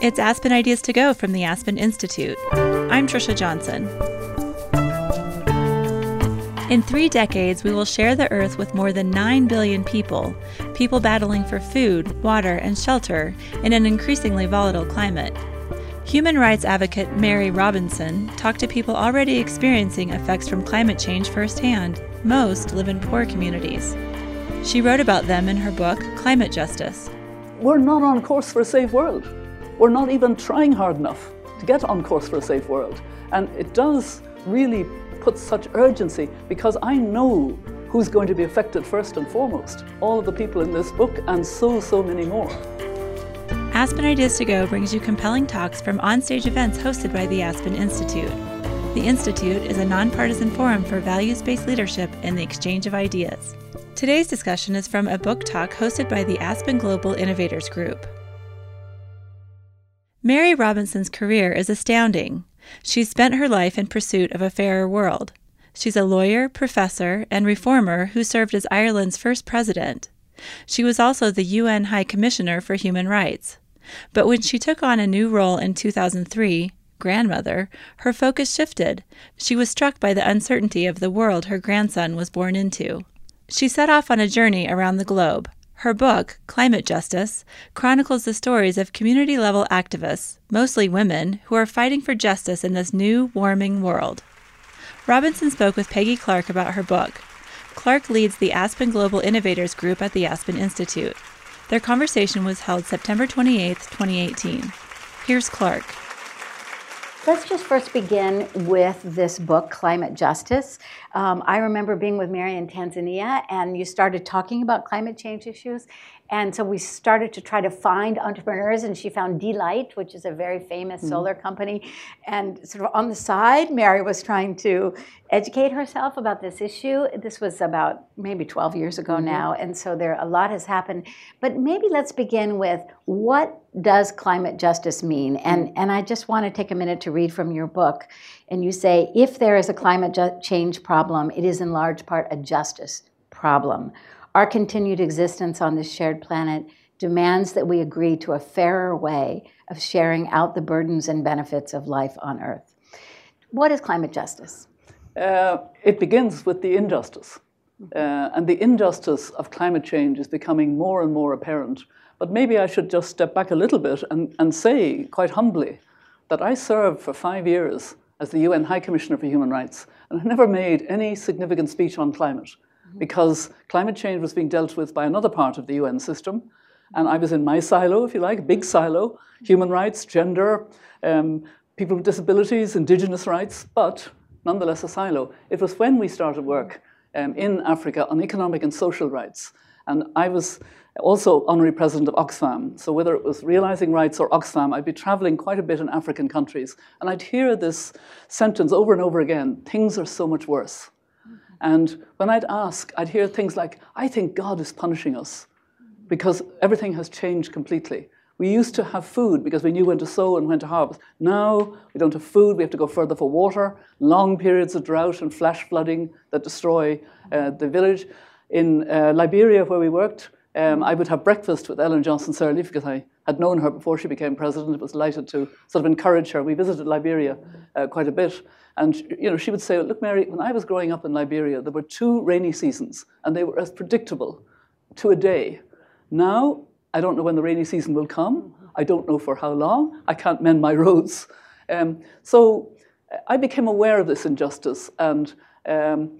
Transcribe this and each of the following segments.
It's Aspen Ideas to Go from the Aspen Institute. I'm Trisha Johnson. In three decades, we will share the Earth with more than 9 billion people, people battling for food, water, and shelter in an increasingly volatile climate. Human rights advocate Mary Robinson talked to people already experiencing effects from climate change firsthand. Most live in poor communities. She wrote about them in her book, Climate Justice. We're not on course for a safe world. We're not even trying hard enough to get on course for a safe world. And it does really put such urgency because I know who's going to be affected first and foremost. All of the people in this book and so, so many more. Aspen Ideas to Go brings you compelling talks from onstage events hosted by the Aspen Institute. The Institute is a nonpartisan forum for values based leadership and the exchange of ideas. Today's discussion is from a book talk hosted by the Aspen Global Innovators Group. Mary Robinson's career is astounding. She's spent her life in pursuit of a fairer world. She's a lawyer, professor, and reformer who served as Ireland's first president. She was also the UN High Commissioner for Human Rights. But when she took on a new role in 2003, grandmother, her focus shifted. She was struck by the uncertainty of the world her grandson was born into. She set off on a journey around the globe. Her book, Climate Justice, chronicles the stories of community level activists, mostly women, who are fighting for justice in this new, warming world. Robinson spoke with Peggy Clark about her book. Clark leads the Aspen Global Innovators Group at the Aspen Institute. Their conversation was held September 28, 2018. Here's Clark. Let's just first begin with this book, Climate Justice. Um, I remember being with Mary in Tanzania, and you started talking about climate change issues. And so we started to try to find entrepreneurs, and she found D-Light, which is a very famous mm-hmm. solar company. And sort of on the side, Mary was trying to educate herself about this issue. This was about maybe 12 years ago mm-hmm. now, and so there a lot has happened. But maybe let's begin with what does climate justice mean? And mm-hmm. and I just want to take a minute to read from your book. And you say, if there is a climate ju- change problem, it is in large part a justice problem. Our continued existence on this shared planet demands that we agree to a fairer way of sharing out the burdens and benefits of life on Earth. What is climate justice? Uh, it begins with the injustice. Uh, and the injustice of climate change is becoming more and more apparent. But maybe I should just step back a little bit and, and say, quite humbly, that I served for five years as the UN High Commissioner for Human Rights, and I never made any significant speech on climate because climate change was being dealt with by another part of the UN system. And I was in my silo, if you like, big silo, human rights, gender, um, people with disabilities, indigenous rights, but nonetheless a silo. It was when we started work um, in Africa on economic and social rights. And I was also honorary president of Oxfam. So whether it was realizing rights or Oxfam, I'd be traveling quite a bit in African countries. And I'd hear this sentence over and over again, things are so much worse. And when I'd ask, I'd hear things like, I think God is punishing us because everything has changed completely. We used to have food because we knew when to sow and when to harvest. Now we don't have food, we have to go further for water, long periods of drought and flash flooding that destroy uh, the village. In uh, Liberia, where we worked, um, I would have breakfast with Ellen Johnson Sirleaf because I had known her before she became president. Was delighted to sort of encourage her. We visited Liberia uh, quite a bit. And you know, she would say, look, Mary, when I was growing up in Liberia, there were two rainy seasons, and they were as predictable to a day. Now, I don't know when the rainy season will come. I don't know for how long. I can't mend my roads. Um, so I became aware of this injustice, and um,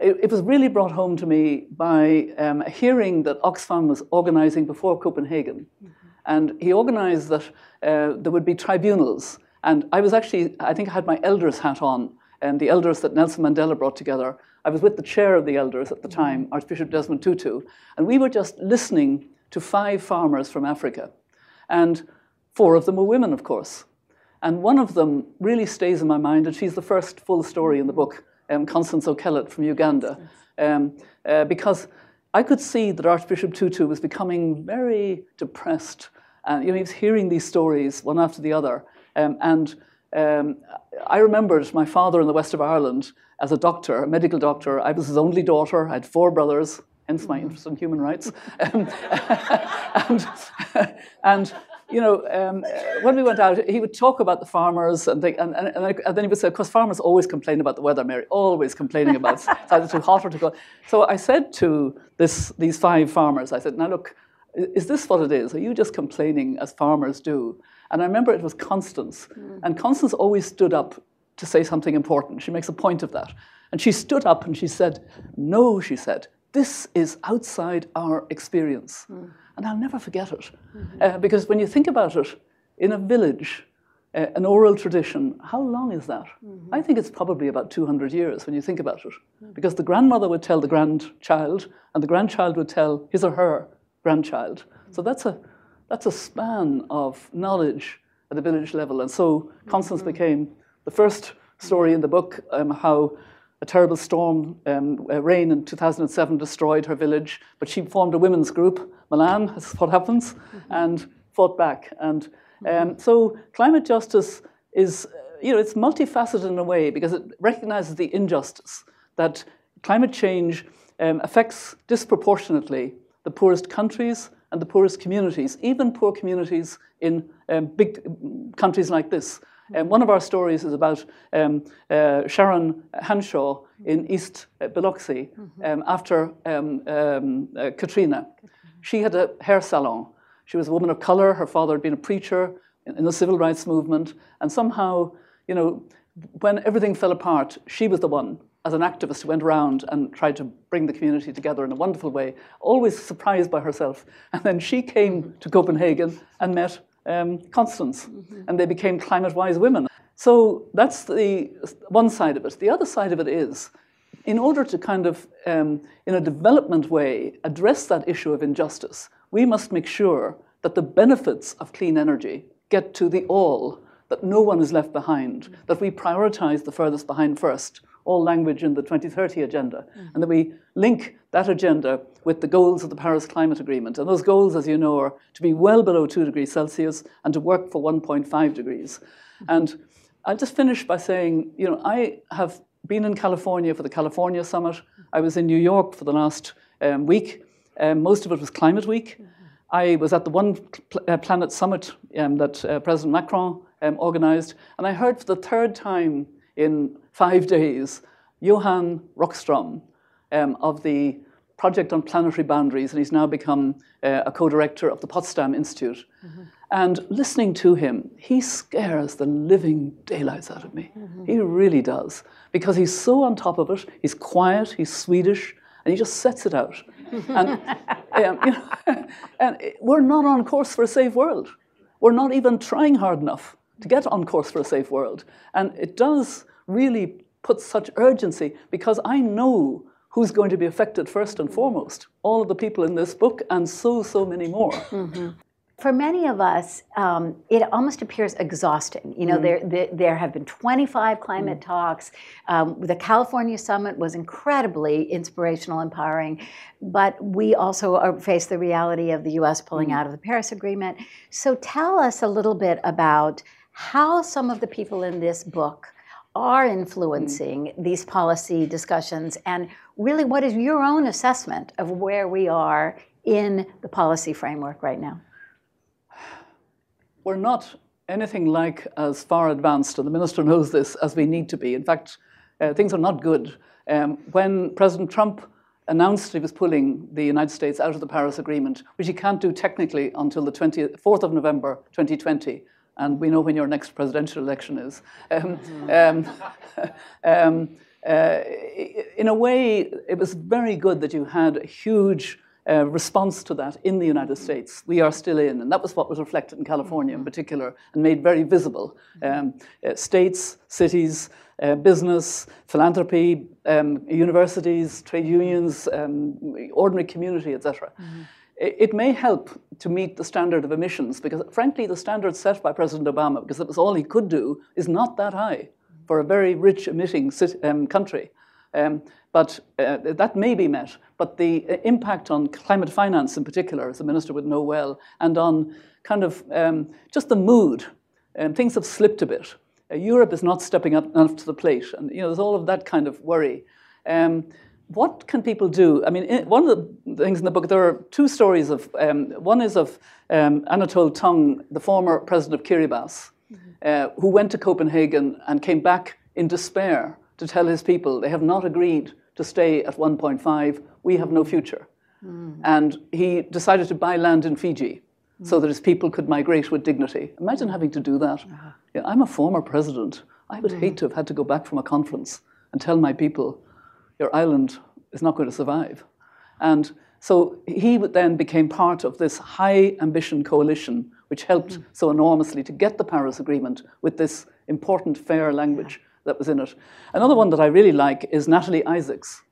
it, it, was really brought home to me by um, a hearing that Oxfam was organizing before Copenhagen. Mm-hmm. And he organized that uh, there would be tribunals and I was actually, I think I had my elders hat on, and the elders that Nelson Mandela brought together. I was with the chair of the elders at the time, Archbishop Desmond Tutu, and we were just listening to five farmers from Africa. And four of them were women, of course. And one of them really stays in my mind, and she's the first full story in the book, um, Constance Okollet from Uganda. Um, uh, because I could see that Archbishop Tutu was becoming very depressed. And you know, he was hearing these stories one after the other. Um, and um, I remembered my father in the west of Ireland as a doctor, a medical doctor. I was his only daughter. I had four brothers, hence my interest in human rights. Um, and, and, you know, um, when we went out, he would talk about the farmers, and, they, and, and, and, I, and then he would say, because farmers always complain about the weather, Mary, always complaining about it's either too hot or too cold. So I said to this, these five farmers, I said, now look, is this what it is? Are you just complaining as farmers do? And I remember it was Constance, mm. and Constance always stood up to say something important. She makes a point of that. And she stood up and she said, No, she said, this is outside our experience. Mm. And I'll never forget it. Mm-hmm. Uh, because when you think about it, in a village, uh, an oral tradition, how long is that? Mm-hmm. I think it's probably about 200 years when you think about it. Mm. Because the grandmother would tell the grandchild, and the grandchild would tell his or her grandchild. So mm. that's a, that's a span of knowledge at the village level. And so Constance mm-hmm. became the first story in the book um, how a terrible storm, um, uh, rain in 2007 destroyed her village, but she formed a women's group, Milan, that's what happens, mm-hmm. and fought back. And um, mm-hmm. so climate justice is, you know, it's multifaceted in a way because it recognizes the injustice that climate change um, affects disproportionately the poorest countries and the poorest communities, even poor communities in um, big countries like this. Um, one of our stories is about um, uh, Sharon Hanshaw in East Biloxi mm-hmm. um, after um, um, uh, Katrina. She had a hair salon. She was a woman of color. Her father had been a preacher in, in the civil rights movement. And somehow, you know, when everything fell apart, she was the one as an activist who went around and tried to bring the community together in a wonderful way, always surprised by herself. And then she came to Copenhagen and met um, Constance, mm-hmm. and they became climate wise women. So that's the one side of it. The other side of it is, in order to kind of, um, in a development way, address that issue of injustice, we must make sure that the benefits of clean energy get to the all, that no one is left behind, that we prioritize the furthest behind first all language in the 2030 agenda, mm-hmm. and that we link that agenda with the goals of the Paris Climate Agreement. And those goals, as you know, are to be well below 2 degrees Celsius and to work for 1.5 degrees. Mm-hmm. And I'll just finish by saying, you know, I have been in California for the California Summit. I was in New York for the last um, week. Um, most of it was Climate Week. Mm-hmm. I was at the One uh, Planet Summit um, that uh, President Macron um, organized, and I heard for the third time in five days Johan Rockström um, of the Project on Planetary Boundaries, and he's now become uh, a co director of the Potsdam Institute. Mm-hmm. And listening to him, he scares the living daylights out of me. Mm-hmm. He really does. Because he's so on top of it, he's quiet, he's Swedish, and he just sets it out. and, um, you know, and we're not on course for a safe world. We're not even trying hard enough to get on course for a safe world. And it does really put such urgency because I know who's going to be affected first and foremost. All of the people in this book and so, so many more. Mm-hmm. For many of us, um, it almost appears exhausting. You know, mm. there, there, there have been 25 climate mm. talks. Um, the California summit was incredibly inspirational, and empowering, but we also are, face the reality of the U.S. pulling mm. out of the Paris Agreement. So, tell us a little bit about how some of the people in this book are influencing mm. these policy discussions and really what is your own assessment of where we are in the policy framework right now? We're not anything like as far advanced, and the minister knows this, as we need to be. In fact, uh, things are not good. Um, when President Trump announced he was pulling the United States out of the Paris Agreement, which he can't do technically until the 20th, 4th of November 2020, and we know when your next presidential election is. Um, um, um, uh, in a way, it was very good that you had a huge uh, response to that in the United States. We are still in, and that was what was reflected in California in particular and made very visible. Um, uh, states, cities, uh, business, philanthropy, um, universities, trade unions, um, ordinary community, etc. Mm-hmm it may help to meet the standard of emissions because, frankly, the standard set by President Obama, because it was all he could do, is not that high for a very rich emitting um, country. Um, but uh, that may be met. But the uh, impact on climate finance, in particular, as the minister would know well, and on kind of um, just the mood, um, things have slipped a bit. Uh, Europe is not stepping up enough to the plate, and you know there's all of that kind of worry. What can people do? I mean, one of the things in the book, there are two stories of, um, one is of um, Anote Tong, the former president of Kiribati, uh, who went to Copenhagen and came back in despair to tell his people they have not agreed to stay at 1.5, we have no future. And he decided to buy land in Fiji so that his people could migrate with dignity. Imagine having to do that. Yeah, I'm a former president. I would hate to have had to go back from a conference and tell my people, your island is not going to survive. And so he then became part of this high ambition coalition, which helped so enormously to get the Paris Agreement with this important fair language that was in it. Another one that I really like is Natalie Isaacs,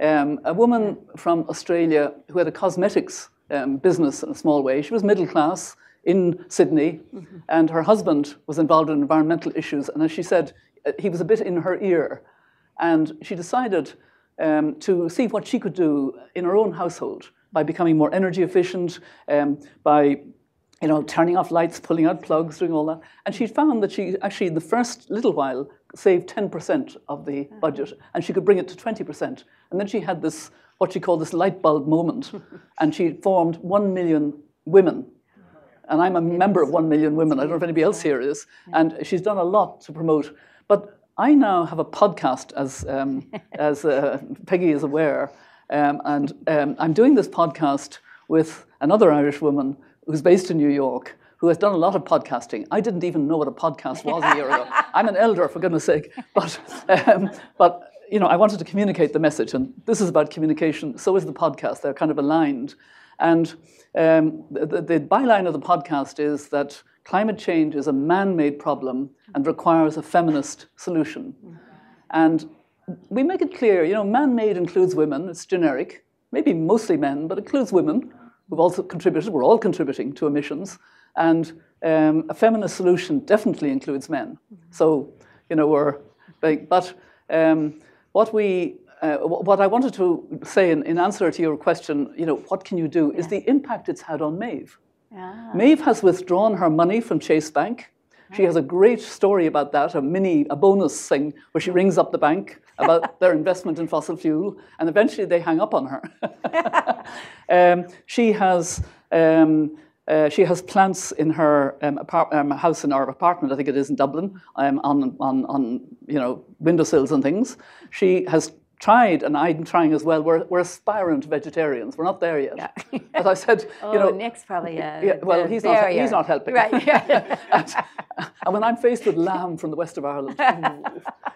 um, a woman from Australia who had a cosmetics um, business in a small way. She was middle class in Sydney, and her husband was involved in environmental issues. And as she said, uh, he was a bit in her ear. And she decided um, to see what she could do in her own household by becoming more energy efficient, um, by you know, turning off lights, pulling out plugs, doing all that. And she found that she actually, the first little while, saved 10% of the budget, and she could bring it to 20%. And then she had this, what she called this light bulb moment, and she formed 1 million women. And I'm a member of 1 million women. I don't know if anybody else here is. And she's done a lot to promote. But I now have a podcast, as, um, as uh, Peggy is aware, um, and um, I'm doing this podcast with another Irish woman who's based in New York, who has done a lot of podcasting. I didn't even know what a podcast was a year ago. I'm an elder, for goodness sake. But, um, but you know, I wanted to communicate the message, and this is about communication. So is the podcast. They're kind of aligned. And um, the, the byline of the podcast is that climate change is a man-made problem and requires a feminist solution. And we make it clear, you know, man-made includes women. It's generic, maybe mostly men, but includes women who've also contributed. We're all contributing to emissions, and um, a feminist solution definitely includes men. So, you know, we're big. But um, what we uh, what I wanted to say in, in, answer to your question, you know, what can you do, is the impact it's had on Maeve. Ah. Maeve has withdrawn her money from Chase Bank. She has a great story about that, a mini, a bonus thing where she rings up the bank about their investment in fossil fuel, and eventually they hang up on her. um, she has. Um, uh, she has plants in her um, apart- um, house in our apartment, I think it is in Dublin, um, on, on, on you know windowsills and things. She has tried, and I'm trying as well. We're, we're aspirant vegetarians. We're not there yet. Yeah. As I said, oh, you know, Nick's probably uh, yeah, well, he's not, he's not helping. Right. Yeah. and, and, when I'm faced with lamb from the west of Ireland,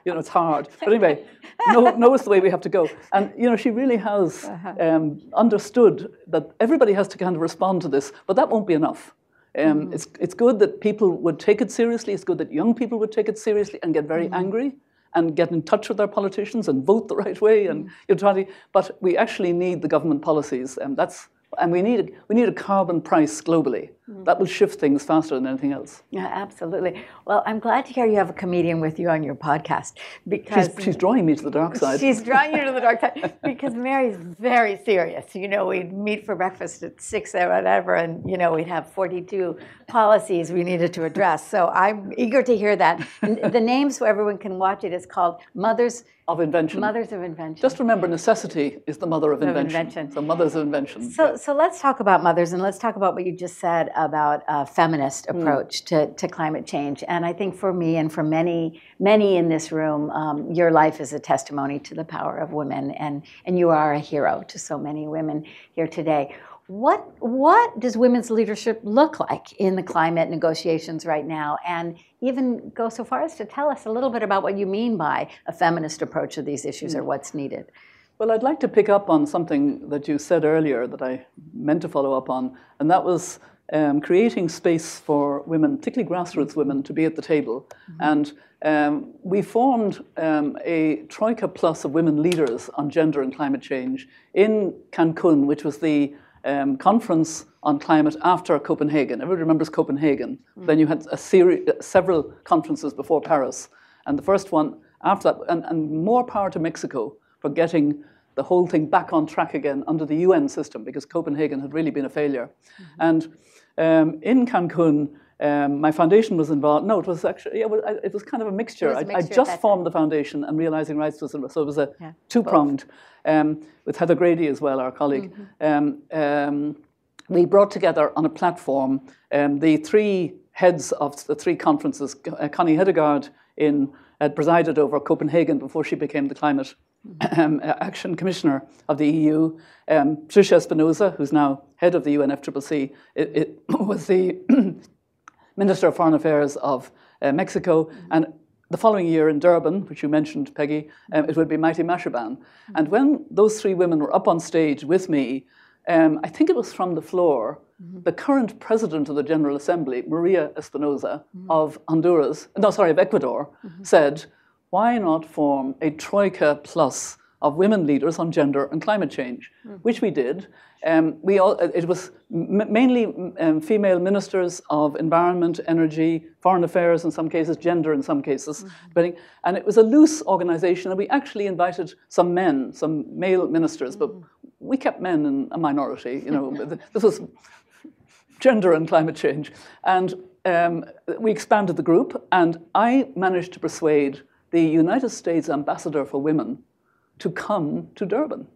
you know, it's hard. But anyway, know it's the way we have to go. And you know, she really has uh-huh. um, understood that everybody has to kind of respond to this, but that won't be enough. Um, mm. it's, it's good that people would take it seriously. It's good that young people would take it seriously and get very mm. angry and get in touch with our politicians and vote the right way. And mm. you know, but we actually need the government policies, and that's and we need, a, we need a carbon price globally. Mm. That will shift things faster than anything else. Yeah, absolutely. Well, I'm glad to hear you have a comedian with you on your podcast because she's, she's drawing me to the dark side. She's drawing you to the dark side because Mary's very serious. You know, we'd meet for breakfast at six or whatever, and you know we'd have 42 policies we needed to address. So I'm eager to hear that. the name, so everyone can watch it, is called Mothers of invention. Mothers of invention. Just remember, necessity is the mother of, of invention. invention. So mothers of invention. So, yeah. so let's talk about mothers, and let's talk about what you just said about a feminist hmm. approach mm. to, to climate change. And I think for me and for many, many in this room, um, your life is a testimony to the power of women, and, and you are a hero to so many women here today. What, what does women's leadership look like in the climate negotiations right now? And even go so far as to tell us a little bit about what you mean by a feminist approach to these issues mm. or what's needed. Well, I'd like to pick up on something that you said earlier that I meant to follow up on, and that was um, creating space for women, particularly grassroots women, to be at the table. Mm-hmm. And um, we formed um, a Troika Plus of women leaders on gender and climate change in Cancun, which was the um, conference on climate after Copenhagen. Everybody remembers Copenhagen. Mm. Then you had a series, several conferences before Paris, and the first one after that, and, and more power to Mexico for getting the whole thing back on track again under the UN system because Copenhagen had really been a failure. Mm-hmm. And um, in Cancun, Um, my foundation was involved. No, it was actually, yeah, well, I- it was kind of a mixture. A I, I mixture at just formed the foundation and Realizing Rights was, so it was a Yeah, two pronged um, with Heather Grady as well, our colleague. Um, um, we brought together on a platform um, the three heads of the three conferences. Uh, Connie Hedegaard in, had presided over Copenhagen before she became the Climate um, Action Commissioner of the EU. Um, Tricia Espinosa, who's now head of the UNFCCC, it, it was the Minister of Foreign Affairs of uh, Mexico. And the following year in Durban, which you mentioned, Peggy, um, it would be Maite Mashabane. And when those three women were up on stage with me, um, I think it was from the floor, the current president of the General Assembly, Maria Espinosa of Honduras, no, sorry, of Ecuador, said, why not form a Troika plus of women leaders on gender and climate change, which we did. Um, we all, it was m- mainly um, female ministers of environment, energy, foreign affairs in some cases, gender in some cases, depending. And it was a loose organization, and we actually invited some men, some male ministers, but we kept men in a minority. You know, this was gender and climate change. And um, we expanded the group, and I managed to persuade the United States ambassador for women to come to Durban,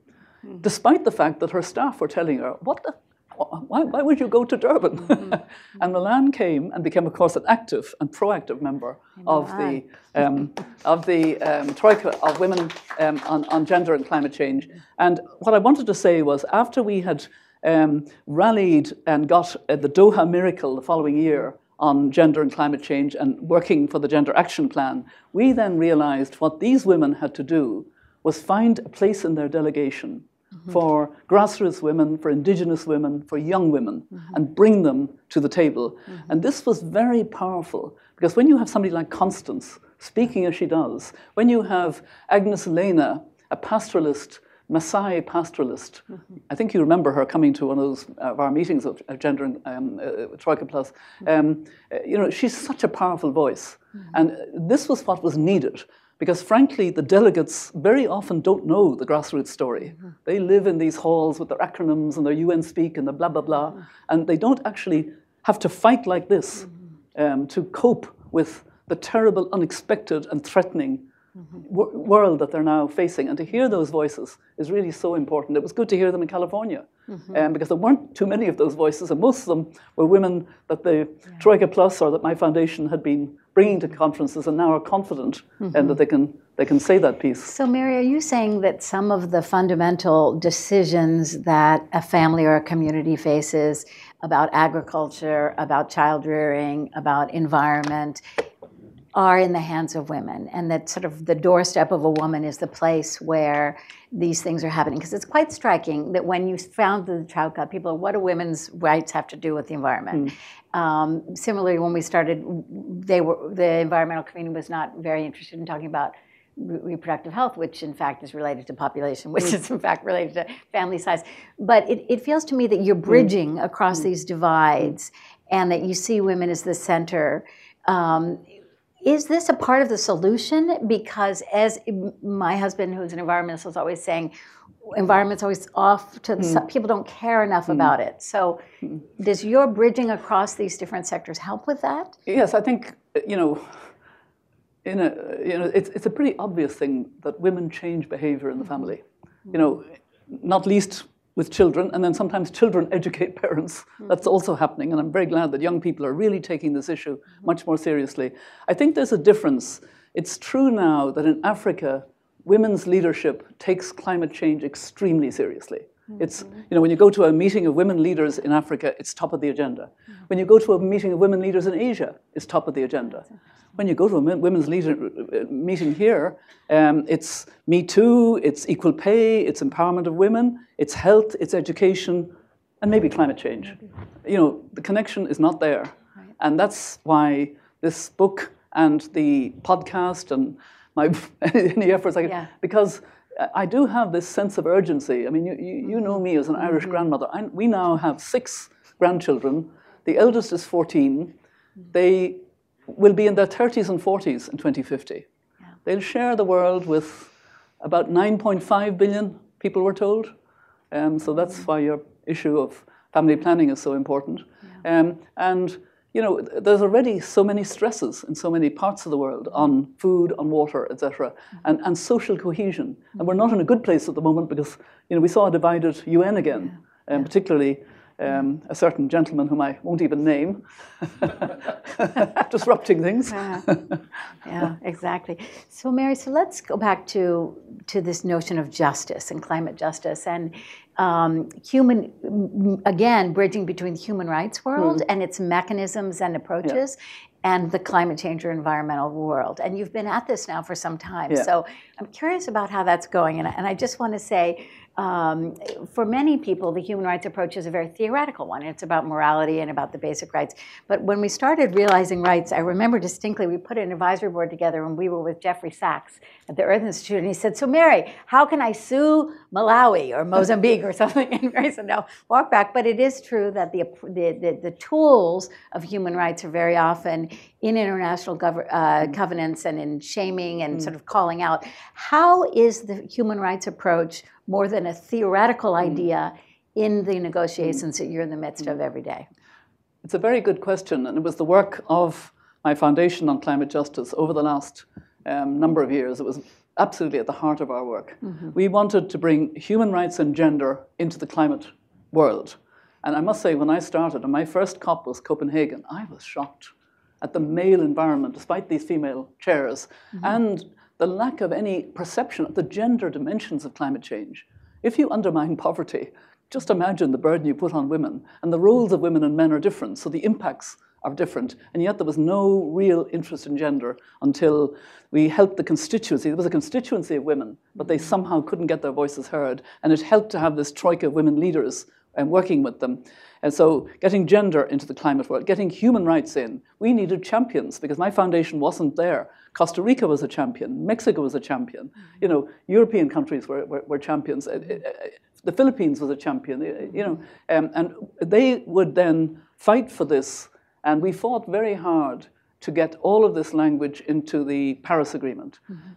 despite the fact that her staff were telling her, What the? Why, why would you go to Durban? and Melanne came and became, of course, an active and proactive member of the, um, of the um, Troika of Women um, on, on Gender and Climate Change. And what I wanted to say was after we had um, rallied and got uh, the Doha Miracle the following year on gender and climate change and working for the Gender Action Plan, we then realized what these women had to do was find a place in their delegation for grassroots women, for indigenous women, for young women, and bring them to the table. And this was very powerful because when you have somebody like Constance speaking as she does, when you have Agnes Leina, a pastoralist, Maasai pastoralist. I think you remember her coming to one of those of our meetings of, of Gender and um, uh, Troika Plus. Um, uh, you know, she's such a powerful voice, and this was what was needed. Because frankly, the delegates very often don't know the grassroots story. Uh-huh. They live in these halls with their acronyms and their UN speak and the blah, blah, blah. Uh-huh. And they don't actually have to fight like this mm-hmm. um, to cope with the terrible, unexpected, and threatening Mm-hmm. wo- world that they're now facing. And to hear those voices is really so important. It was good to hear them in California mm-hmm. um, because there weren't too many of those voices, and most of them were women that the Troika Plus or that my foundation had been bringing to conferences and now are confident and that they can, they can say that piece. So, Mary, are you saying that some of the fundamental decisions that a family or a community faces about agriculture, about child rearing, about environment are in the hands of women, and that sort of the doorstep of a woman is the place where these things are happening? Because it's quite striking that when you found the Child Club, people are, what do women's rights have to do with the environment? Um, similarly, when we started, they were the environmental community was not very interested in talking about re- reproductive health, which in fact is related to population, which is in fact related to family size. But it, it feels to me that you're bridging across these divides and that you see women as the center. Um, is this a part of the solution? Because as my husband, who's an environmentalist, is always saying, environment's always off to the hmm. side. People don't care enough hmm. about it. So hmm. does your bridging across these different sectors help with that? Yes, I think, uh, you know, in a, you know, it's, it's a pretty obvious thing that women change behavior in the mm-hmm. family. You know, not least with children, and then sometimes children educate parents. Hmm. That's also happening, and I'm very glad that young people are really taking this issue hmm. much more seriously. I think there's a difference. It's true now that in Africa, women's leadership takes climate change extremely seriously. It's, you know, when you go to a meeting of women leaders in Africa, it's top of the agenda. When you go to a meeting of women leaders in Asia, it's top of the agenda. When you go to a women's leader uh, meeting here, um, it's Me Too, it's equal pay, it's empowerment of women, it's health, it's education, and maybe climate change. You know, the connection is not there. And that's why this book and the podcast and my any efforts I can, Yeah. because I do have this sense of urgency. I mean, you, you, you know me as an Irish grandmother. I, we now have six grandchildren. The eldest is 14. They will be in their 30s and 40s in 2050. They'll share the world with about 9.5 billion people, we're told. Um, so that's why your issue of family planning is so important. Um, and you know, there's already so many stresses in so many parts of the world on food, on water, etc., and, and social cohesion. And we're not in a good place at the moment because, you know, we saw a divided UN again, yeah. Um, particularly um, a certain gentleman whom I won't even name, disrupting things. yeah. yeah, exactly. So, Mary, so let's go back to to this notion of justice and climate justice and um, human, again, bridging between the human rights world mm. and its mechanisms and approaches. Yeah. And the climate change or environmental world. And you've been at this now for some time. Yeah. So I'm curious about how that's going. And, and I just want to say, um, for many people, the human rights approach is a very theoretical one. It's about morality and about the basic rights. But when we started realizing rights, I remember distinctly we put an advisory board together and we were with Jeffrey Sachs at the Earth Institute, and he said, "So Mary, how can I sue Malawi or Mozambique or something?" And Mary said, "No, walk back." But it is true that the the, the, the tools of human rights are very often in international gov- uh, covenants and in shaming and mm. sort of calling out. How is the human rights approach more than a theoretical mm. idea in the negotiations that you're in the midst of every day? It's a very good question, and it was the work of my foundation on climate justice over the last um, number of years. It was absolutely at the heart of our work. Mm-hmm. We wanted to bring human rights and gender into the climate world. And I must say, when I started, and my first COP was Copenhagen, I was shocked at the male environment, despite these female chairs, mm-hmm. and the lack of any perception of the gender dimensions of climate change. If you undermine poverty, just imagine the burden you put on women. And the roles of women and men are different, so the impacts are different. And yet there was no real interest in gender until we helped the constituency. There was a constituency of women, but they somehow couldn't get their voices heard. And it helped to have this troika of women leaders and working with them. And so getting gender into the climate world, getting human rights in, we needed champions because my foundation wasn't there. Costa Rica was a champion, Mexico was a champion, you know, European countries were, were, were champions. The Philippines was a champion, you know, um, and they would then fight for this. And we fought very hard to get all of this language into the Paris Agreement. Mm-hmm.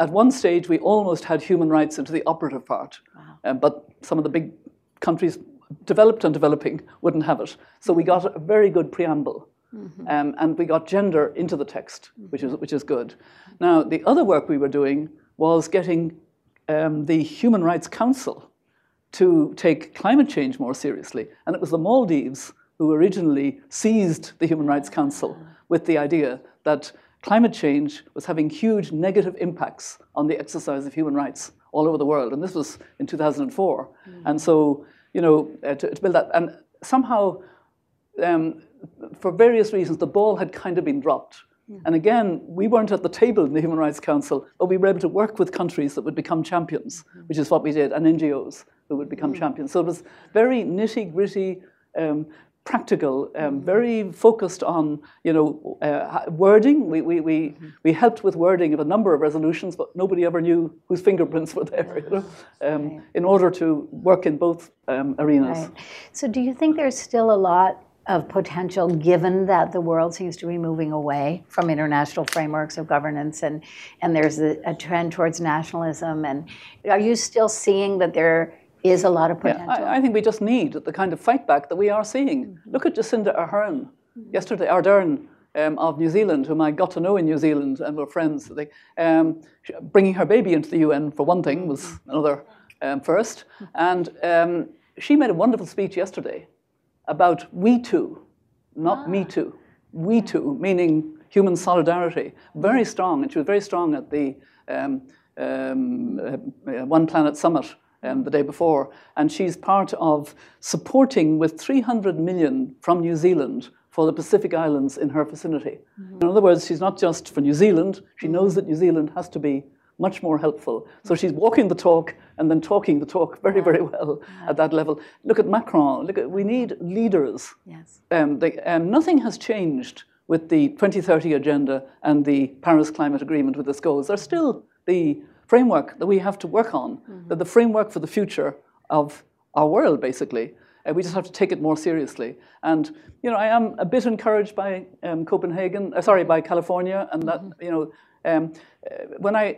At one stage, we almost had human rights into the operative part, wow. um, but some of the big countries developed and developing wouldn't have it. So we got a very good preamble. Mm-hmm. Um, and we got gender into the text, which is, which is good. Now, the other work we were doing was getting um, the Human Rights Council to take climate change more seriously. And it was the Maldives who originally seized the Human Rights Council with the idea that climate change was having huge negative impacts on the exercise of human rights all over the world. And this was in 2004. Mm-hmm. And so you know, uh, to, to, build that. And somehow, um, for various reasons, the ball had kind of been dropped. Yeah. And again, we weren't at the table in the Human Rights Council, but we were able to work with countries that would become champions, mm-hmm. which is what we did, and NGOs who would become mm-hmm. champions. So it was very nitty gritty, um, practical, um, mm-hmm. very focused on you know uh, wording. We, we, we, mm-hmm. we helped with wording of a number of resolutions, but nobody ever knew whose fingerprints were there. You know, um, right. in order to work in both um, arenas. Right. So, do you think there's still a lot of potential given that the world seems to be moving away from international frameworks of governance and, and there's a, a trend towards nationalism and are you still seeing that there is a lot of potential. Yeah, I, I, think we just need the kind of fight back that we are seeing. Mm-hmm. Look at Jacinda Ardern mm-hmm. yesterday, Ardern um, of New Zealand, whom I got to know in New Zealand and were friends. They, um, bringing her baby into the UN, for one thing, was mm-hmm. another um, first. Mm-hmm. And um, she made a wonderful speech yesterday about we too, not ah. me too. We too, meaning human solidarity. Very strong, and she was very strong at the um, um, uh, One Planet Summit um, the day before, and she's part of supporting with 300 million from New Zealand for the Pacific Islands in her vicinity. Mm-hmm. In other words, she's not just for New Zealand, she knows that New Zealand has to be much more helpful. So she's walking the talk and then talking the talk very, very well yeah. at that level. Look at Macron. Look at we need leaders. Yes. Um, they, um, nothing has changed with the 2030 agenda and the Paris Climate Agreement with its goals. They're still the framework that we have to work on, mm-hmm. the framework for the future of our world, basically. Uh, we just have to take it more seriously. And you know, I am a bit encouraged by um, Copenhagen, uh, sorry, by California, and that mm-hmm. you know, um, uh, when I,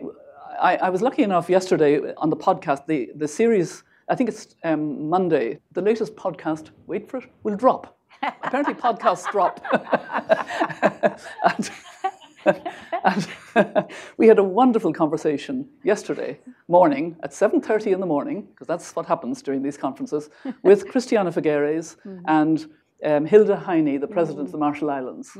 I, I was lucky enough yesterday on the podcast, the the series, I think it's um, Monday, the latest podcast. Wait for it, will drop. apparently podcasts drop. and we had a wonderful conversation yesterday morning at 7.30 in the morning, because that's what happens during these conferences, with Christiana Figueres and um, Hilda Heine, the president of the Marshall Islands.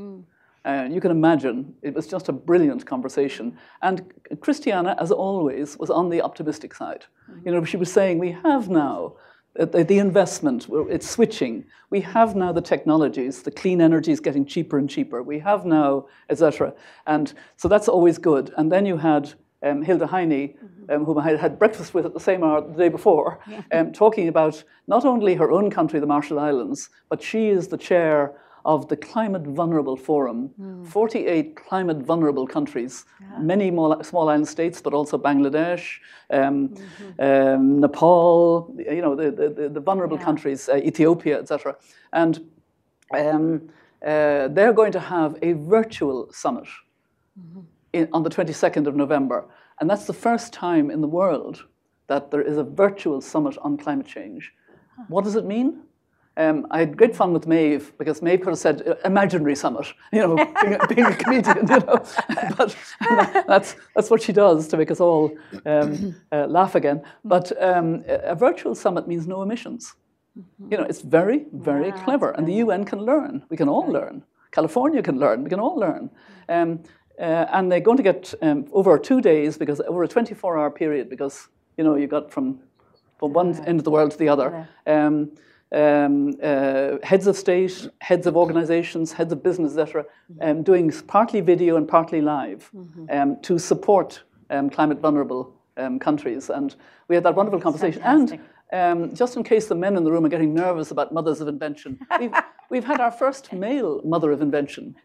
Uh, you can imagine it was just a brilliant conversation. And Christiana, as always, was on the optimistic side. You know, she was saying, we have now the, the investment, it's switching. We have now the technologies, the clean energy is getting cheaper and cheaper. We have now, etc. And so that's always good. And then you had um, Hilda Heine, um, whom I had had breakfast with at the same hour the day before, um, talking about not only her own country, the Marshall Islands, but she is the chair of the Climate Vulnerable Forum, 48 climate vulnerable countries, many small island states, but also Bangladesh, um, um, Nepal, you know, the, the, the vulnerable countries, uh, Ethiopia, etc. And um, uh, they're going to have a virtual summit in, on the 22nd of November. And that's the first time in the world that there is a virtual summit on climate change. What does it mean? Um, I had great fun with Maeve because Maeve could have said uh, imaginary summit, you know, being, a, being a comedian, you know. but that's, that's what she does to make us all um, uh, laugh again. But um, a virtual summit means no emissions. You know, it's very, very clever. And the UN can learn. We can all learn. California can learn. We can all learn. Um, uh, and they're going to get um, over two days because over a 24-hour period because you know you got from from one end of the world to the other. Um, uh, heads of state, heads of organizations, heads of business, etc., um, doing partly video and partly live um, to support um, climate vulnerable um, countries. And we had that wonderful conversation. And um, just in case the men in the room are getting nervous about mothers of invention, we've, we've had our first male mother of invention.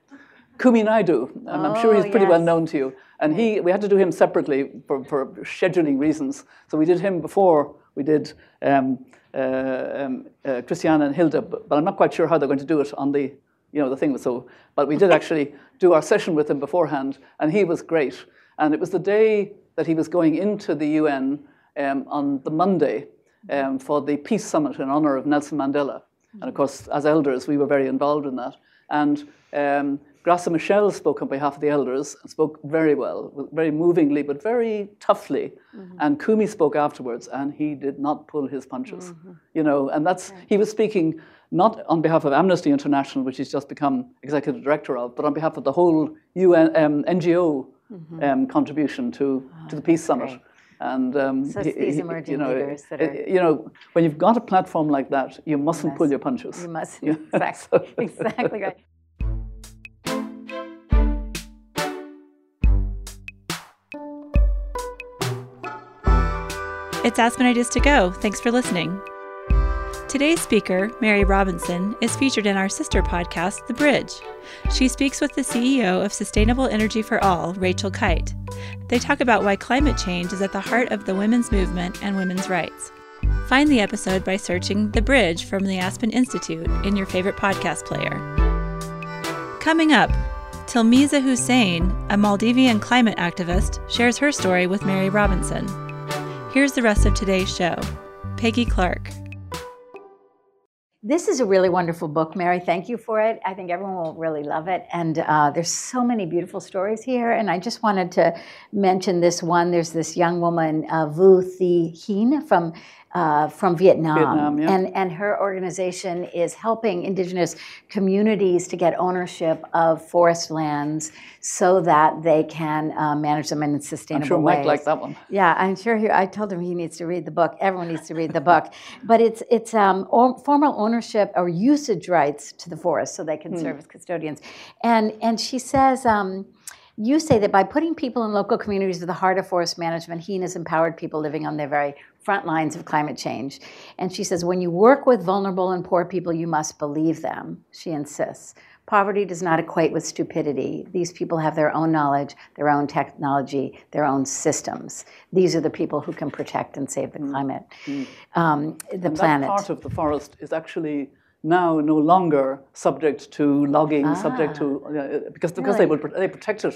Kumi Naidoo, and I'm sure he's Oh, pretty well known to you. And he, we had to do him separately for, for scheduling reasons. So we did him before we did um, um, uh, Christiana and Hilda, but, but I'm not quite sure how they're going to do it on the, you know, the thing. So, but we did actually do our session with him beforehand, and he was great. And it was the day that he was going into the UN um, on the Monday um, for the Peace Summit in honor of Nelson Mandela. And of course, as elders, we were very involved in that. And um, Graça Machel spoke on behalf of the elders and spoke very well, very movingly, but very toughly. And Kumi spoke afterwards, and he did not pull his punches. You know, and that's he was speaking not on behalf of Amnesty International, which he's just become executive director of, but on behalf of the whole UN um, NGO um, contribution to to the Peace Summit. And um, So it's he- these emerging you know, leaders that are- you know, when you've got a platform like that, you mustn't pull your punches. You must. Yeah. Exactly. exactly right. It's Aspen Ideas to Go. Thanks for listening. Today's speaker, Mary Robinson, is featured in our sister podcast, The Bridge. She speaks with the CEO of Sustainable Energy for All, Rachel Kyte. They talk about why climate change is at the heart of the women's movement and women's rights. Find the episode by searching The Bridge from the Aspen Institute in your favorite podcast player. Coming up, Thilmeeza Hussain, a Maldivian climate activist, shares her story with Mary Robinson. Here's the rest of today's show. Peggy Clark. This is a really wonderful book, Mary. Thank you for it. I think everyone will really love it. And uh, there's so many beautiful stories here. And I just wanted to mention this one. There's this young woman, uh, Vu Thi Hien from uh, from Vietnam, Vietnam, yeah. and and her organization is helping indigenous communities to get ownership of forest lands so that they can uh, manage them in a I'm sustainable sure ways. Mike liked that one. Yeah, I'm sure he, I told him he needs to read the book. Everyone needs to read the book. But it's it's um, formal ownership or usage rights to the forest, so they can serve as custodians. And and she says. Um, you say that by putting people in local communities at the heart of forest management, Hien has empowered people living on their very front lines of climate change. And she says, when you work with vulnerable and poor people, you must believe them, she insists. Poverty does not equate with stupidity. These people have their own knowledge, their own technology, their own systems. These are the people who can protect and save the climate, um, the planet. That part of the forest is actually now no longer subject to logging, subject to uh, because because they Ah. Will they protect it.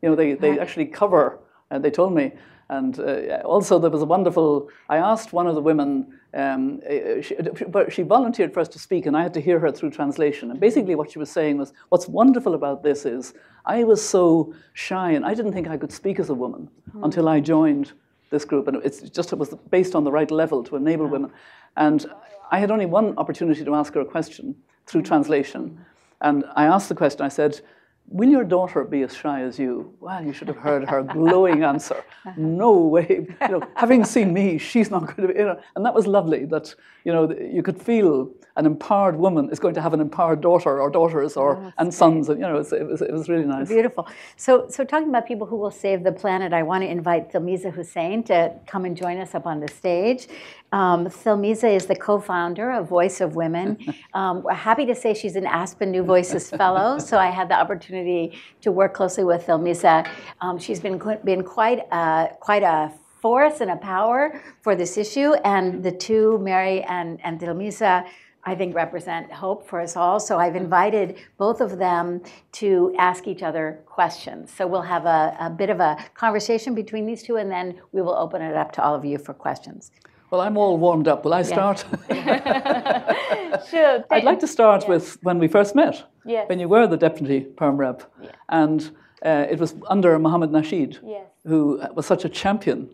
You know, they, they actually cover. Uh, they told me, And uh, also, there was a wonderful. I asked one of the women, um, uh, she, but she volunteered for us to speak, and I had to hear her through translation. And basically, what she was saying was, "What's wonderful about this is, I was so shy, and I didn't think I could speak as a woman mm. until I joined this group, and it's just it was based on the right level to enable yeah. women. And I had only one opportunity to ask her a question through translation, and I asked the question. I said." Will your daughter be as shy as you? Well, you should have heard her glowing answer. No way. You know, having seen me, she's not going to be. You know, and that was lovely. That you know, you could feel an empowered woman is going to have an empowered daughter or daughters or oh, and sons. And you know, it was, it was, it was really nice. Beautiful. So, so talking about people who will save the planet, I want to invite Thilmeeza Hussain to come and join us up on the stage. Um, Thilmeeza is the co-founder of Voice of Women. Um, we're happy to say she's an Aspen New Voices Fellow, so I had the opportunity to work closely with Thilmeeza. Um, she's been been quite a, quite a force and a power for this issue, and the two, Mary and and Thilmeeza, I think represent hope for us all. So I've invited both of them to ask each other questions. So we'll have a, a bit of a conversation between these two, and then we will open it up to all of you for questions. Well, I'm all warmed up. Will I start? sure. I'd like to start with when we first met, yes. when you were the deputy perm rep, yeah. and uh, it was under Mohammed Nasheed, yes. who was such a champion.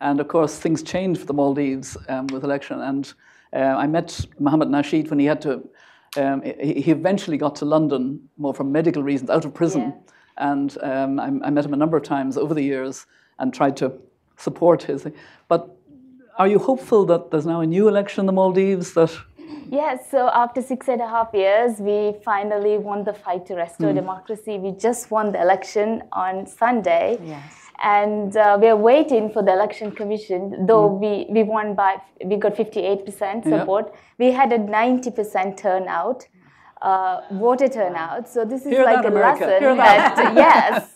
And of course, things changed for the Maldives um, with election. And uh, I met Mohammed Nasheed when he had to. Um, he, eventually got to London more for medical reasons, out of prison. And um, I, I met him a number of times over the years and tried to support his. But are you hopeful that there's now a new election in the Maldives that Yes, so after six and a half years, we finally won the fight to restore mm. democracy. We just won the election on Sunday. Yes. And uh, we are waiting for the election commission, though mm. we, we won by, we got 58% support. Yeah. We had a 90% turnout uh, voter turnout. So this is Hear like a America. lesson that, that. yes,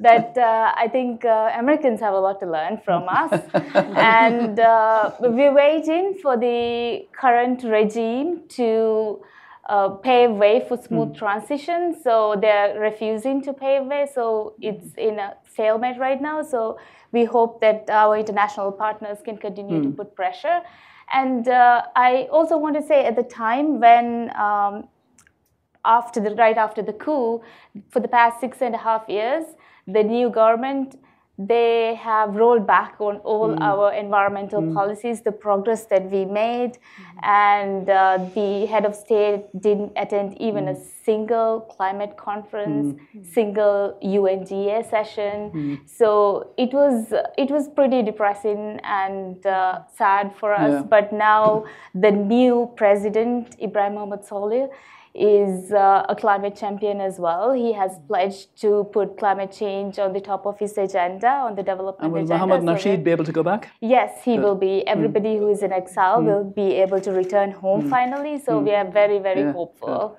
that uh, I think uh, Americans have a lot to learn from us. and uh, we're waiting for the current regime to uh, pave way for smooth mm. transition. So they're refusing to pave way. So it's in a stalemate right now. So we hope that our international partners can continue mm. to hmm. put pressure. And uh, I also want to say at the time when um, after the right after the coup, for the past six and a half years, the new government they have rolled back on all mm. our environmental mm. policies, the progress that we made, mm. and uh, the head of state didn't attend even a mm. single climate conference, mm. single UNGA session. Mm. So it was it was pretty depressing and uh, sad for us. Yeah. But now the new president Ibrahim Mohamed Solih is uh, a climate champion as well. He has pledged to put climate change on the top of his agenda, on the development and will agenda. Mohammed Nasheed be able to go back? Yes, he Good. will be. Everybody mm. who is in exile mm. will be able to return home mm. finally. So we are very, very yeah. hopeful.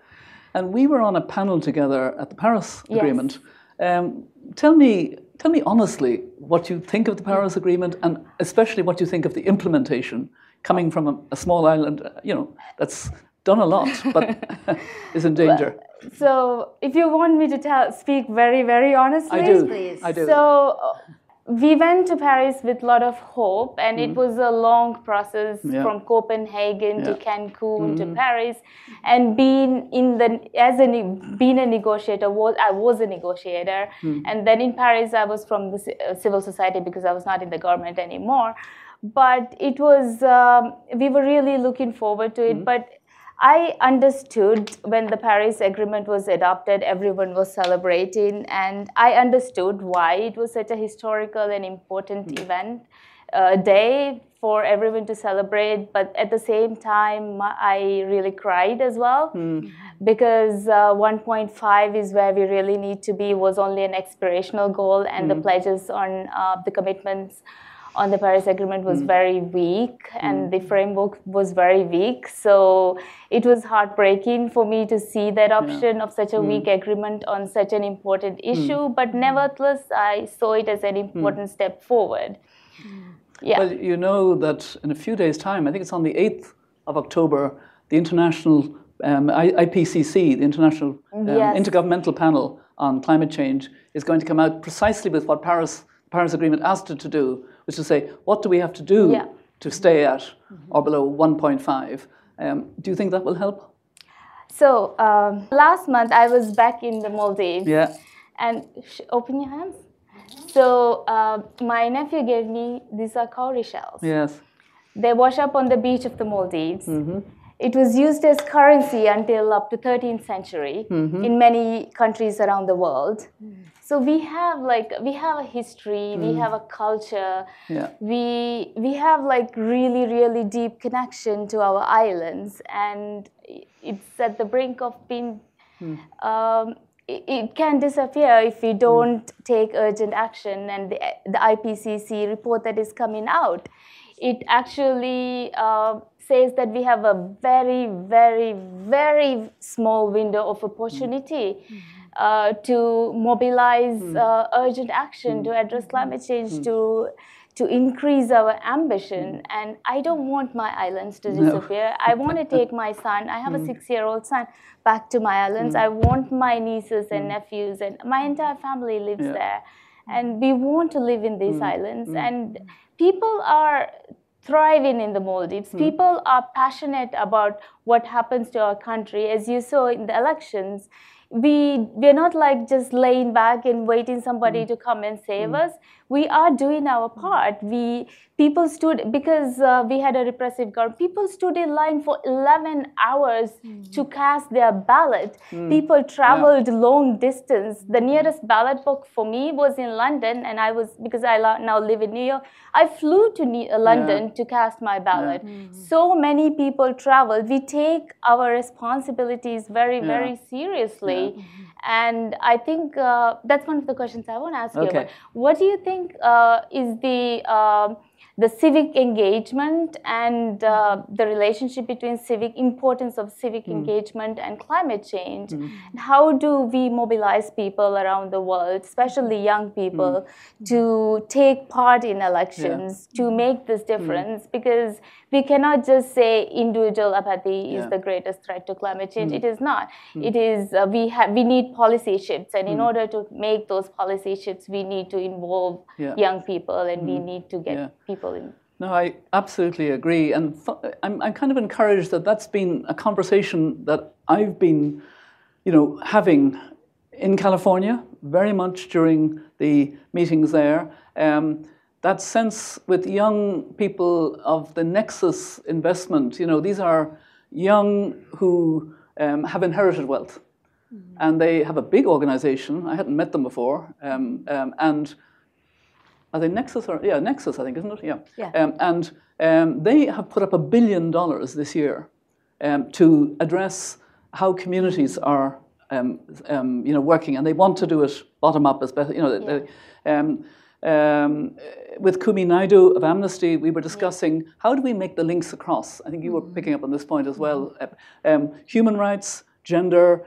And we were on a panel together at the Paris yes. Agreement. Um, tell me, tell me honestly what you think of the Paris Agreement, and especially what you think of the implementation coming from a, a small island. You know, that's done a lot, but is in danger. So, if you want me to tell, speak very, very honestly, I do. Please. I do. So, we went to Paris with a lot of hope, and mm. it was a long process yeah. from Copenhagen yeah. to Cancun mm. to Paris. And being in the as a being a negotiator was I was a negotiator, mm. and then in Paris I was from the uh, civil society because I was not in the government anymore. But it was um, we were really looking forward to it, mm. but I understood when the Paris Agreement was adopted, everyone was celebrating, and I understood why it was such a historical and important mm. event, uh, day for everyone to celebrate. But at the same time, I really cried as well mm. because uh, 1.5 is where we really need to be. Was only an aspirational goal, and mm. the hmm. pledges on uh, the commitments on the Paris Agreement was mm. very weak and mm. the framework was very weak. So it was heartbreaking for me to see that option yeah. of such a mm. weak agreement on such an important hmm. issue. But nevertheless, I saw it as an hmm. important step forward. Yeah. Well, you know that in a few days' time, I think it's on the 8th of October, the International um, IPCC, the International um, yes. Intergovernmental Panel on Climate Change, is going to come out precisely with what Paris Paris Agreement asked it to do was to say, what do we have to do Yeah. to stay at or below 1.5? Um, do you think that will help? So um, last month I was back in the Maldives. Yeah. And sh- open your hands. So uh, my nephew gave me these are cowrie shells. Yes. They wash up on the beach of the Maldives. It was used as currency until up to 13th century mm-hmm. in many countries around the world. Mm. So we have like we have a history, we mm. have a culture. Yeah. We we have like really really deep connection to our islands, and it's at the brink of being. Hmm. Um, it, can disappear if we hmm. don't take urgent action. And the, the IPCC report that is coming out, it actually uh, says that we have a very, very, very small window of opportunity mm-hmm. uh, to mobilize mm. uh, urgent action to mm. address climate change, mm. to to increase our ambition. And I don't want my islands to disappear. I want to take my son. I have a six-year-old son back to my islands. I want my nieces and nephews, and my entire family lives Yeah. there. And we want to live in these islands. And people are thriving in the Maldives. Hmm. People are passionate about what happens to our country. As you saw in the elections, we we're not like just laying back and waiting somebody hmm. to come and save hmm. us. We are doing our part. We people stood because uh, we had a repressive government. People stood in line for 11 hours to cast their ballot. People traveled long distance. The nearest ballot box for me was in London, and I was because I now live in New York. I flew to Ne- uh, London to cast my ballot. So many people traveled. We take our responsibilities very, very seriously. And I think uh, that's one of the questions I want to ask you Okay. about. What do you think uh, is the um the civic engagement and uh, the relationship between civic importance of civic engagement and climate change? And how do we mobilize people around the world, especially young people, to take part in elections to make this difference? Because we cannot just say individual apathy is Yeah. the greatest threat to climate change. It is not. It is uh, we have we need policy shifts, and in order to make those policy shifts, we need to involve Yeah. young people, and we need to get Yeah. people in. No, I absolutely agree. And fu- I'm, I'm kind of encouraged that that's been a conversation that I've been, you know, having in California very much during the meetings there. Um, that sense with young people of the nexus investment, you know, these are young who um, have inherited wealth and they have a big organization. I hadn't met them before. Um, um, and are they Nexus or yeah Nexus I think isn't it yeah, Yeah. Um, and um, they have put up a billion dollars this year um, to address how communities are um, um, you know working and they want to do it bottom up as best you know they- um, with Kumi Naidoo of Amnesty, we were discussing how do we make the links across. I think you were picking up on this point as well. Uh, Um, human rights, gender,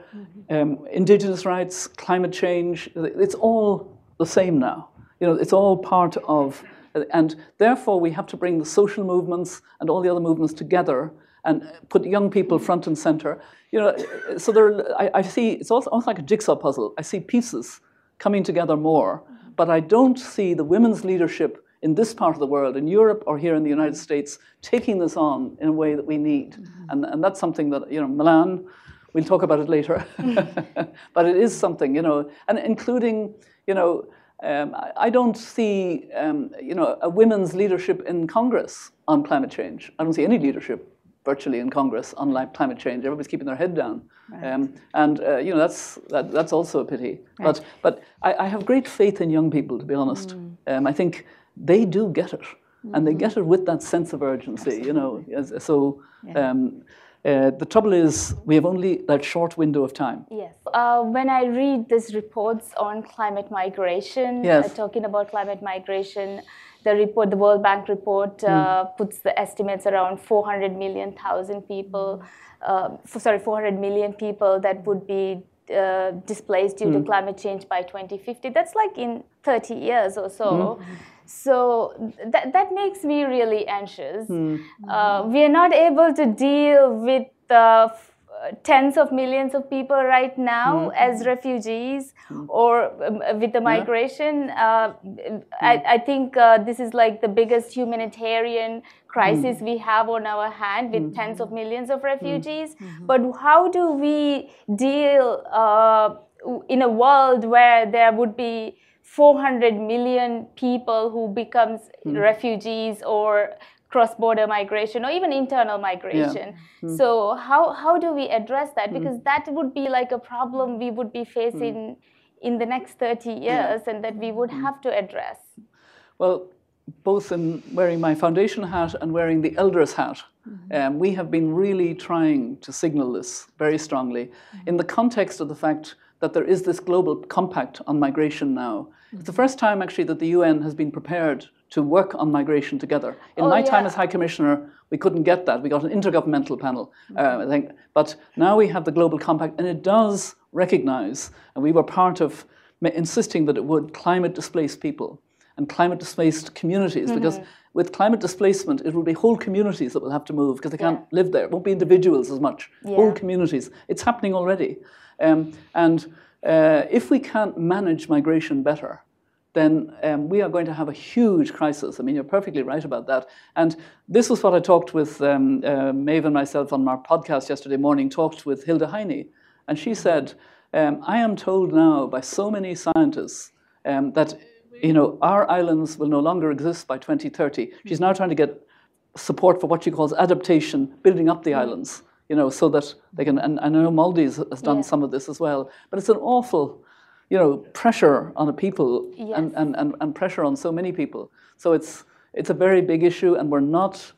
um, indigenous rights, climate change, it's all the same now. You know, it's all part of, and therefore we have to bring the social movements and all the other movements together and put young people front and center. You know, so there, I, I see it's almost almost like a jigsaw puzzle. I see pieces coming together more, but I don't see the women's leadership in this part of the world, in Europe or here in the United States, taking this on in a way that we need. And, and that's something that, you know, Melanne, we'll talk about it later, but it is something, you know, and including, you know, um, I, I don't see, um, you know, a women's leadership in Congress on climate change. I don't see any leadership virtually in Congress unlike climate change. Everybody's keeping their head down, um, and uh, you know that's that, that's also a pity. But but I, I have great faith in young people, to be honest. Um, I think they do get it, and they get it with that sense of urgency. You know, so. Um, uh, the trouble is, we have only that short window of time. Yes. Uh, when I read these reports on climate migration, Yes. uh, talking about climate migration, the report, the World Bank report, uh, puts the estimates around 400 million thousand people, uh, sorry, 400 million people that would be uh, displaced due to climate change by 2050. That's like in 30 years or so. So that, that makes me really anxious. Uh, we are not able to deal with the f- tens of millions of people right now mm. as refugees mm. or um, with the migration. Uh, I, I, think uh, this is like the biggest humanitarian crisis mm. we have on our hand with mm. tens of millions of refugees. -hmm. But how do we deal uh, in a world where there would be 400 million people who becomes mm. refugees or cross-border migration or even internal migration. Yeah. Mm. So how, how do we address that? Hmm. Because that would be like a problem we would be facing mm. in the next 30 years yeah. and that we would hmm. have to address. Well, both in wearing my foundation hat and wearing the elders hat, mm-hmm. um, we have been really trying to signal this very strongly mm-hmm. in the context of the fact that there is this global compact on migration now. It's the first time actually that the UN has been prepared to work on migration together. In oh, my yeah. time as High Commissioner, we couldn't get that. We got an intergovernmental panel, uh, mm-hmm. uh, I think. But now we have the Global Compact, and it does recognize, and we were part of insisting that it would climate displaced people and climate displaced communities, mm-hmm. because with climate displacement, it will be whole communities that will have to move because they can't yeah. live there. It won't be individuals as much, yeah. whole communities. It's happening already. Um, and uh, if we can't manage migration better, then um, we are going to have a huge crisis. I mean, you're perfectly right about that. And this was what I talked with um, uh, Maeve and myself on our podcast yesterday morning, talked with Hilda Heine. And she said, um, I am told now by so many scientists um, that you know, our islands will no longer exist by 2030. She's now trying to get support for what she calls adaptation, building up the mm. islands, you know, so that they can, and, and I know Maldives has done yeah. some of this as well, but it's an awful you know, pressure on a people yes. and, and, and, and, pressure on so many people. So it's, it's a very big issue, and we're not,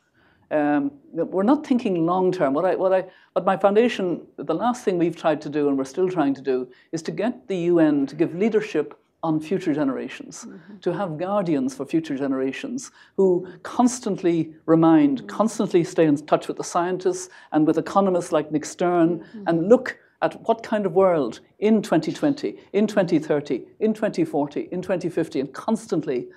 um, we're not thinking long term. What, I, what, I, what my foundation, the last thing we've tried to do, and we're still trying to do, is to get the UN to give leadership on future generations, mm-hmm. to have guardians for future generations who constantly remind, mm-hmm. constantly stay in touch with the scientists and with economists like Nick Stern mm-hmm. and look at what kind of world in 2020, in 2030, in 2040, in 2050, and constantly,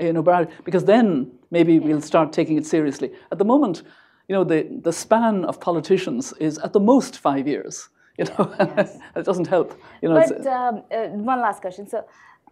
you know, because then maybe we'll start taking it seriously. At the moment, you know, the, the span of politicians is at the most five years. You know, yes. it doesn't help. You know, but um, uh, one last question. So,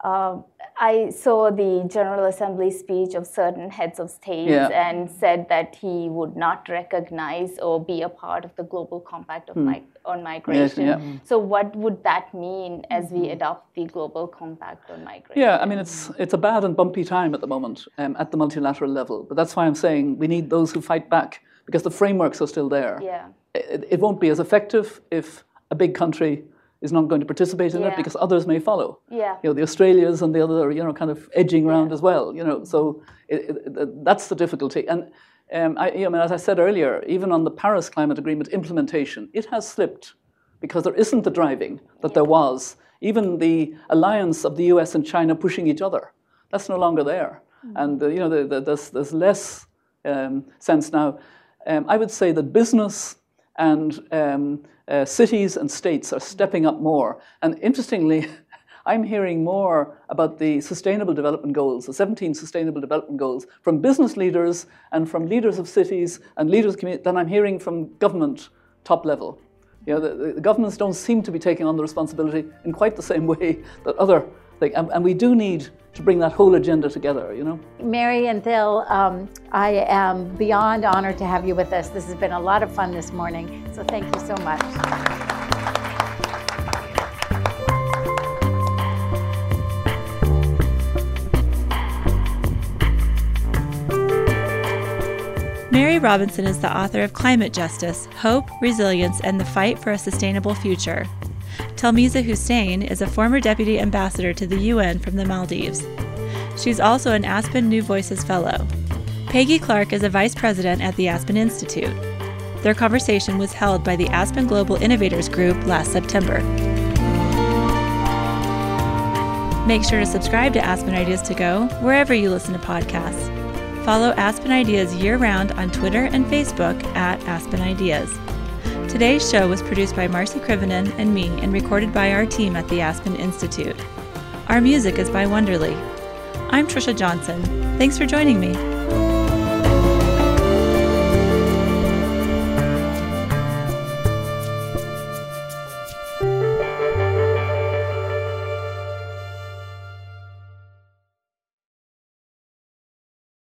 uh, I saw the General Assembly speech of certain heads of states yeah. and said that he would not recognize or be a part of the global compact of hmm. mi- on migration. Yes, yeah. So, what would that mean as we adopt the global compact on migration? Yeah, I mean, it's it's a bad and bumpy time at the moment um, at the multilateral level. But that's why I'm saying we need those who fight back because the frameworks are still there. Yeah. It, it won't be as effective if a big country is not going to participate in yeah. it because others may follow. Yeah. You know, the Australians and the other, you know, kind of edging around yeah. as well. You know, so it, it, that's the difficulty. And um, I, you know, as I said earlier, even on the Paris Climate Agreement implementation, it has slipped because there isn't the driving that yeah. there was. Even the alliance of the U.S. and China pushing each other, that's no longer there. Mm-hmm. And uh, you know, the, the, there's, there's less um, sense now. Um, I would say that business and um, uh, cities and states are stepping up more. And interestingly, I'm hearing more about the Sustainable Development Goals, the 17 Sustainable Development Goals, from business leaders and from leaders of cities and leaders of community than I'm hearing from government top level. You know, the, the governments don't seem to be taking on the responsibility in quite the same way that other things, and, and we do need to bring that whole agenda together, you know? Mary and Phil, um, I am beyond honored to have you with us. This has been a lot of fun this morning, so thank you so much. Mary Robinson is the author of Climate Justice Hope, Resilience, and the Fight for a Sustainable Future. Thilmeeza Hussain is a former deputy ambassador to the UN from the Maldives. She's also an Aspen New Voices Fellow. Peggy Clark is a vice president at the Aspen Institute. Their conversation was held by the Aspen Global Innovators Group last September. Make sure to subscribe to Aspen Ideas to Go wherever you listen to podcasts. Follow Aspen Ideas year round on Twitter and Facebook at Aspen Ideas. Today's show was produced by Marcy Krivonen and me and recorded by our team at the Aspen Institute. Our music is by Wonderly. I'm Trisha Johnson. Thanks for joining me.